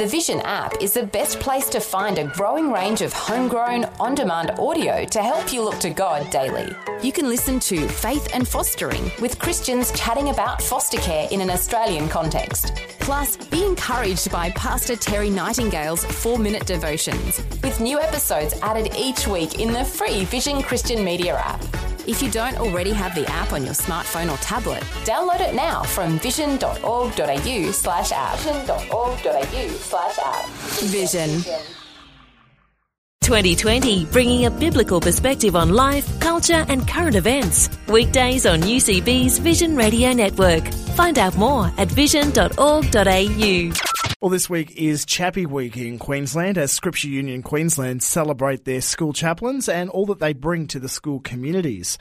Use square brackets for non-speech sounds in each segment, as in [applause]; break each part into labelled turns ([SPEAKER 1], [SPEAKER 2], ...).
[SPEAKER 1] The Vision app is the best place to find a growing range of homegrown, on demand audio to help you look to God daily. You can listen to Faith and Fostering with Christians chatting about foster care in an Australian context. Plus, be encouraged by Pastor Terry Nightingale's four minute devotions, with new episodes added each week in the free Vision Christian Media app. If you don't already have the app on your smartphone or tablet, download it now from vision.org.au slash app. Vision.org.au slash app. Vision.
[SPEAKER 2] 2020, bringing a biblical perspective on life, culture, and current events. Weekdays on UCB's Vision Radio Network. Find out more at vision.org.au.
[SPEAKER 3] Well, this week is Chappie Week in Queensland as Scripture Union Queensland celebrate their school chaplains and all that they bring to the school communities.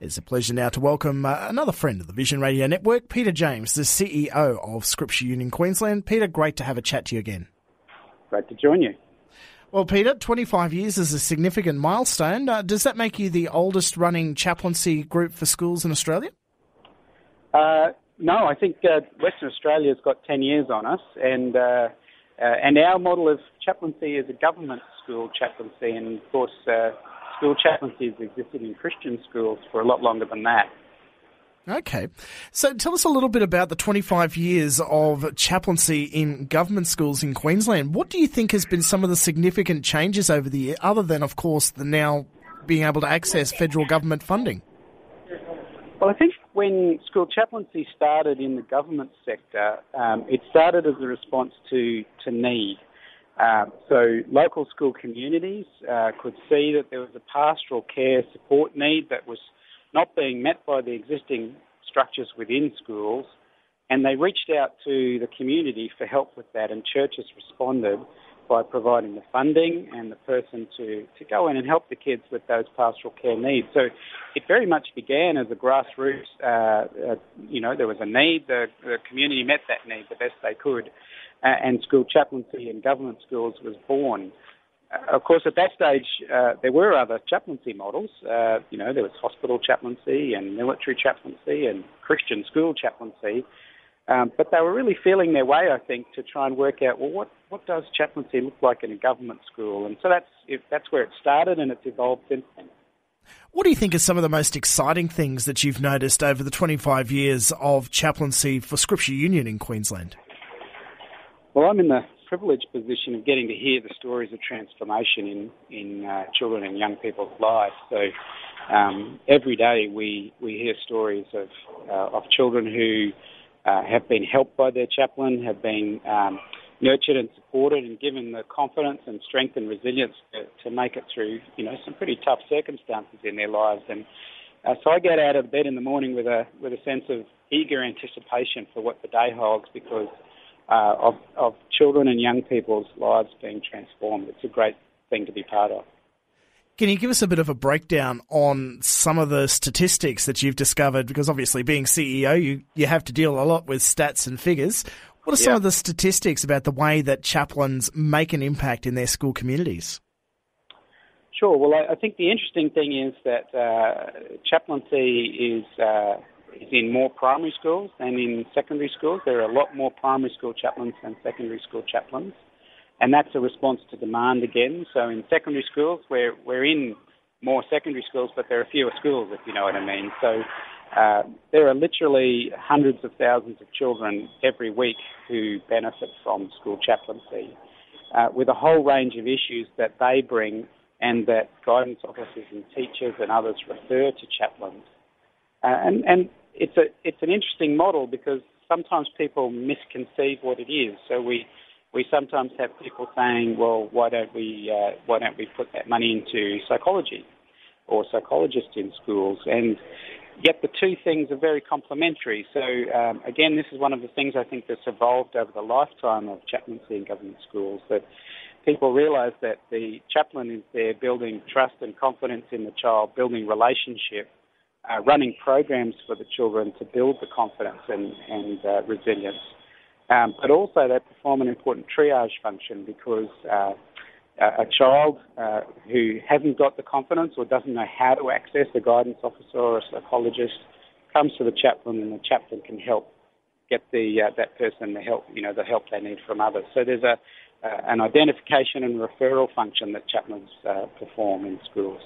[SPEAKER 3] It's a pleasure now to welcome uh, another friend of the Vision Radio Network, Peter James, the CEO of Scripture Union Queensland. Peter, great to have a chat to you again.
[SPEAKER 4] Great to join you.
[SPEAKER 3] Well, Peter, 25 years is a significant milestone. Uh, does that make you the oldest running chaplaincy group for schools in Australia?
[SPEAKER 4] Uh, no, I think uh, Western Australia's got 10 years on us, and uh, uh, and our model of chaplaincy is a government school chaplaincy, and of course, uh, school chaplaincy has existed in Christian schools for a lot longer than that.
[SPEAKER 3] Okay. So tell us a little bit about the 25 years of chaplaincy in government schools in Queensland. What do you think has been some of the significant changes over the year, other than, of course, the now being able to access federal government funding?
[SPEAKER 4] Well, I think when school chaplaincy started in the government sector, um, it started as a response to, to need. Uh, so local school communities uh, could see that there was a pastoral care support need that was not being met by the existing structures within schools, and they reached out to the community for help with that, and churches responded by providing the funding and the person to, to go in and help the kids with those pastoral care needs. So it very much began as a grassroots, uh, uh, you know, there was a need, the, the, community met that need the best they could, uh, and school chaplaincy in government schools was born. Uh, of course, at that stage, uh, there were other chaplaincy models. Uh, you know, there was hospital chaplaincy and military chaplaincy and Christian school chaplaincy. Um, but they were really feeling their way, I think, to try and work out well what, what does chaplaincy look like in a government school, and so that's if that's where it started, and it's evolved since then.
[SPEAKER 3] What do you think are some of the most exciting things that you've noticed over the 25 years of chaplaincy for Scripture Union in Queensland?
[SPEAKER 4] Well, I'm in the privileged position of getting to hear the stories of transformation in in uh, children and young people's lives. So um, every day we we hear stories of uh, of children who uh, have been helped by their chaplain, have been um, nurtured and supported and given the confidence and strength and resilience to, to, make it through, you know, some pretty tough circumstances in their lives. And uh, so I get out of bed in the morning with a with a sense of eager anticipation for what the day holds because uh, of of children and young people's lives being transformed. It's a great thing to be part of.
[SPEAKER 3] Can you give us a bit of a breakdown on some of the statistics that you've discovered? Because obviously, being CEO, you, you have to deal a lot with stats and figures. What are some of the statistics about the way that chaplains make an impact in their school communities?
[SPEAKER 4] Sure. Well, I, I think the interesting thing is that uh, chaplaincy is uh, is in more primary schools than in secondary schools. There are a lot more primary school chaplains than secondary school chaplains and that's a response to demand again. So in secondary schools, we're we're in more secondary schools, but there are fewer schools, if you know what I mean. So uh, there are literally hundreds of thousands of children every week who benefit from school chaplaincy, uh, with a whole range of issues that they bring and that guidance officers and teachers and others refer to chaplains. Uh, and and it's a it's an interesting model because sometimes people misconceive what it is. So we we sometimes have people saying, well, why don't we uh, why don't we put that money into psychology or psychologists in schools? And yet the two things are very complementary. So um, again, this is one of the things I think that's evolved over the lifetime of chaplaincy in government schools that people realise that the chaplain is there building trust and confidence in the child, building relationship. Uh, running programs for the children to build the confidence and, and uh, resilience. Um, but also they perform an important triage function because uh, a child uh, who hasn't got the confidence or doesn't know how to access a guidance officer or a psychologist comes to the chaplain and the chaplain can help get the uh, that person the help you know the help they need from others. So there's a an identification and referral function that chaplains uh, perform in schools.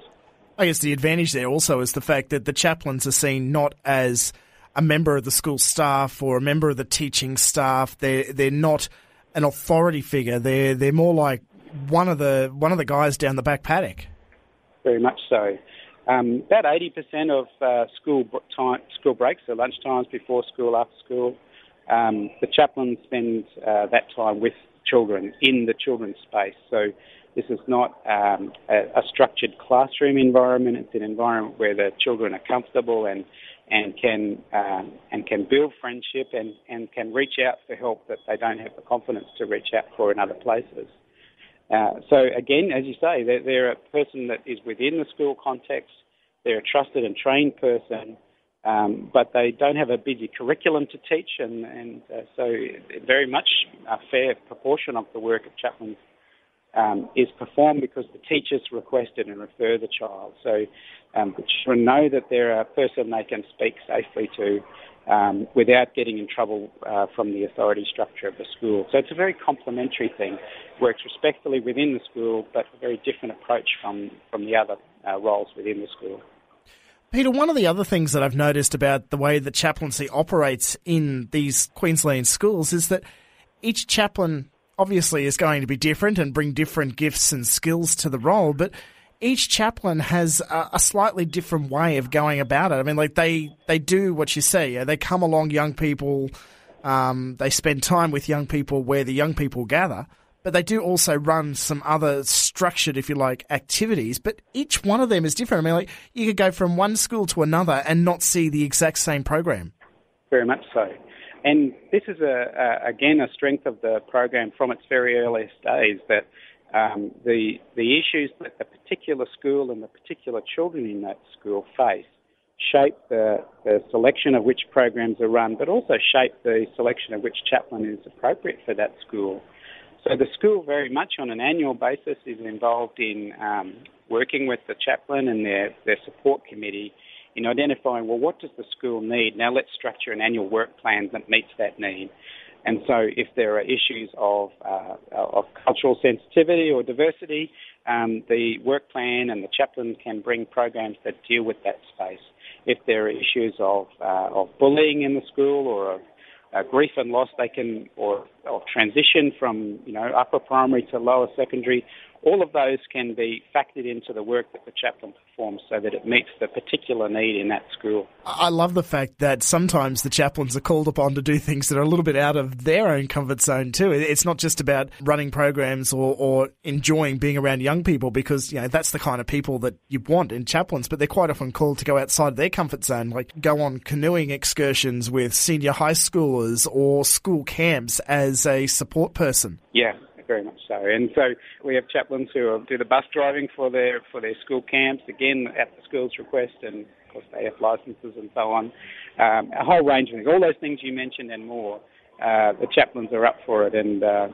[SPEAKER 3] I guess the advantage there also is the fact that the chaplains are seen not as a member of the school staff or a member of the teaching staff. They're they're not an authority figure. They're they're more like one of the one of the guys down the back paddock.
[SPEAKER 4] Very much so. Um, about 80% of uh, school time, school breaks, so lunch times before school, after school, um, the chaplains spend uh, that time with children in the children's space. So this is not um, a, a, structured classroom environment. It's an environment where the children are comfortable and and can um, and can build friendship and, and can reach out for help that they don't have the confidence to reach out for in other places. Uh, so again, as you say, they're, they're, a person that is within the school context. They're a trusted and trained person, um, but they don't have a busy curriculum to teach, and, and uh, so very much a fair proportion of the work of chaplains um, is performed because the teachers requested and refer the child. So um, the children know that they're a person they can speak safely to um, without getting in trouble uh, from the authority structure of the school. So it's a very complementary thing. Works respectfully within the school, but a very different approach from, from the other uh, roles within the school.
[SPEAKER 3] Peter, one of the other things that I've noticed about the way the chaplaincy operates in these Queensland schools is that each chaplain obviously is going to be different and bring different gifts and skills to the role, but each chaplain has a, a, slightly different way of going about it. I mean, like they they do what you say. They come along young people. Um, they spend time with young people where the young people gather, but they do also run some other structured, if you like, activities. But each one of them is different. I mean, like you could go from one school to another and not see the exact same program.
[SPEAKER 4] Very much so. And this is a, a again a strength of the program from its very earliest days that um, the, the issues that the particular school and the particular children in that school face shape the, the selection of which programs are run, but also shape the selection of which chaplain is appropriate for that school. So the school very much on an annual basis is involved in um, working with the chaplain and their, their support committee in identifying, well, what does the school need? Now let's structure an annual work plan that meets that need. And so, if there are issues of, uh, of cultural sensitivity or diversity, um, the work plan and the chaplain can bring programs that deal with that space. If there are issues of, uh, of bullying in the school or of, uh, grief and loss, they can, or, or transition from you know upper primary to lower secondary, all of those can be factored into the work that the chaplain performs so that it meets the particular need in that school.
[SPEAKER 3] I love the fact that sometimes the chaplains are called upon to do things that are a little bit out of their own comfort zone too. It's not just about running programs or, or enjoying being around young people because, you know, that's the kind of people that you want in chaplains, but they're quite often called to go outside their comfort zone, like go on canoeing excursions with senior high schoolers or school camps as a support person.
[SPEAKER 4] Yeah, very much so. And so we have chaplains who do the bus driving for their for their school camps, again at the school's request, and of course they have licences and so on. Um, a whole range of things, all those things you mentioned and more. Uh, the chaplains are up for it, and uh,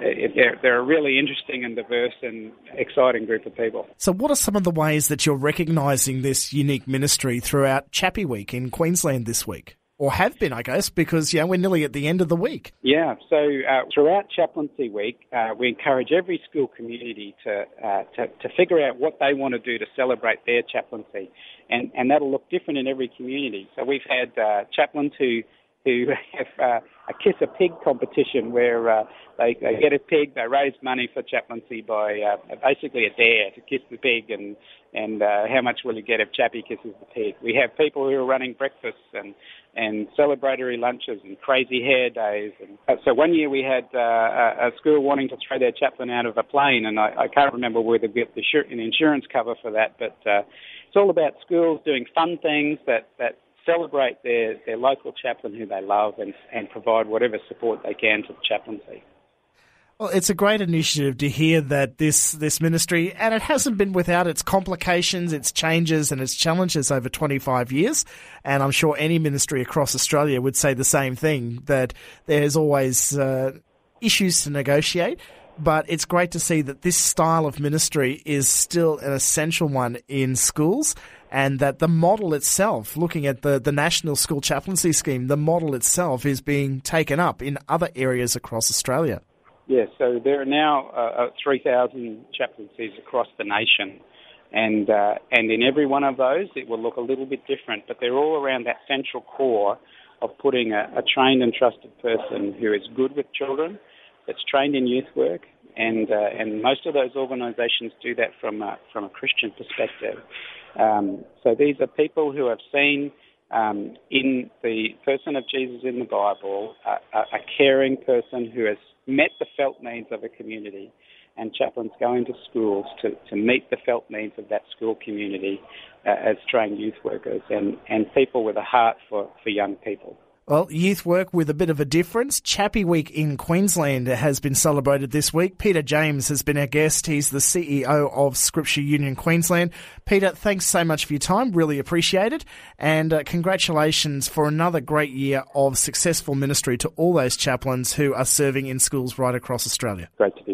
[SPEAKER 4] they're, they're a really interesting and diverse and exciting group of people.
[SPEAKER 3] So, what are some of the ways that you're recognising this unique ministry throughout Chappie Week in Queensland this week? Or have been, I guess, because yeah, we're nearly at the end of the week.
[SPEAKER 4] Yeah, so uh, throughout Chaplaincy Week, uh, we encourage every school community to, uh, to, to figure out what they want to do to celebrate their chaplaincy, and and that'll look different in every community. So we've had uh, chaplains who who have [laughs] uh, a kiss a pig competition where uh, they, they get a pig, they raise money for chaplaincy by uh, basically a dare to kiss the pig, and and uh, how much will you get if Chappie kisses the pig? We have people who are running breakfasts and and celebratory lunches and crazy hair days. And uh, so one year we had uh, a school wanting to throw their chaplain out of a plane, and I, I can't remember whether we get the an insurance cover for that, but uh, it's all about schools doing fun things that that celebrate their, their local chaplain who they love and, and provide whatever support they can to the chaplaincy.
[SPEAKER 3] Well, it's a great initiative to hear that this this ministry, and it hasn't been without its complications, its changes, and its challenges over 25 years. And I'm sure any ministry across Australia would say the same thing that there's always uh, issues to negotiate. But it's great to see that this style of ministry is still an essential one in schools and that the model itself, looking at the, the National School Chaplaincy Scheme, the model itself is being taken up in other areas across Australia.
[SPEAKER 4] Yes, so there are now uh, uh 3,000 chaplaincies across the nation, and uh, and in every one of those, it will look a little bit different, but they're all around that central core of putting a, a trained and trusted person who is good with children, that's trained in youth work, and uh, and most of those organisations do that from a, from a Christian perspective. Um, so these are people who have seen um, in the person of Jesus in the Bible a, a, caring person who has met the felt needs of a community. And chaplains go into schools to, to meet the felt needs of that school community uh, as trained youth workers and, and people with a heart for, for young people.
[SPEAKER 3] Well, youth work with a bit of a difference. Chappie Week in Queensland has been celebrated this week. Peter James has been our guest. He's the CEO of Scripture Union Queensland. Peter, thanks so much for your time. Really appreciate it. And uh, congratulations for another great year of successful ministry to all those chaplains who are serving in schools right across Australia.
[SPEAKER 4] Great to be.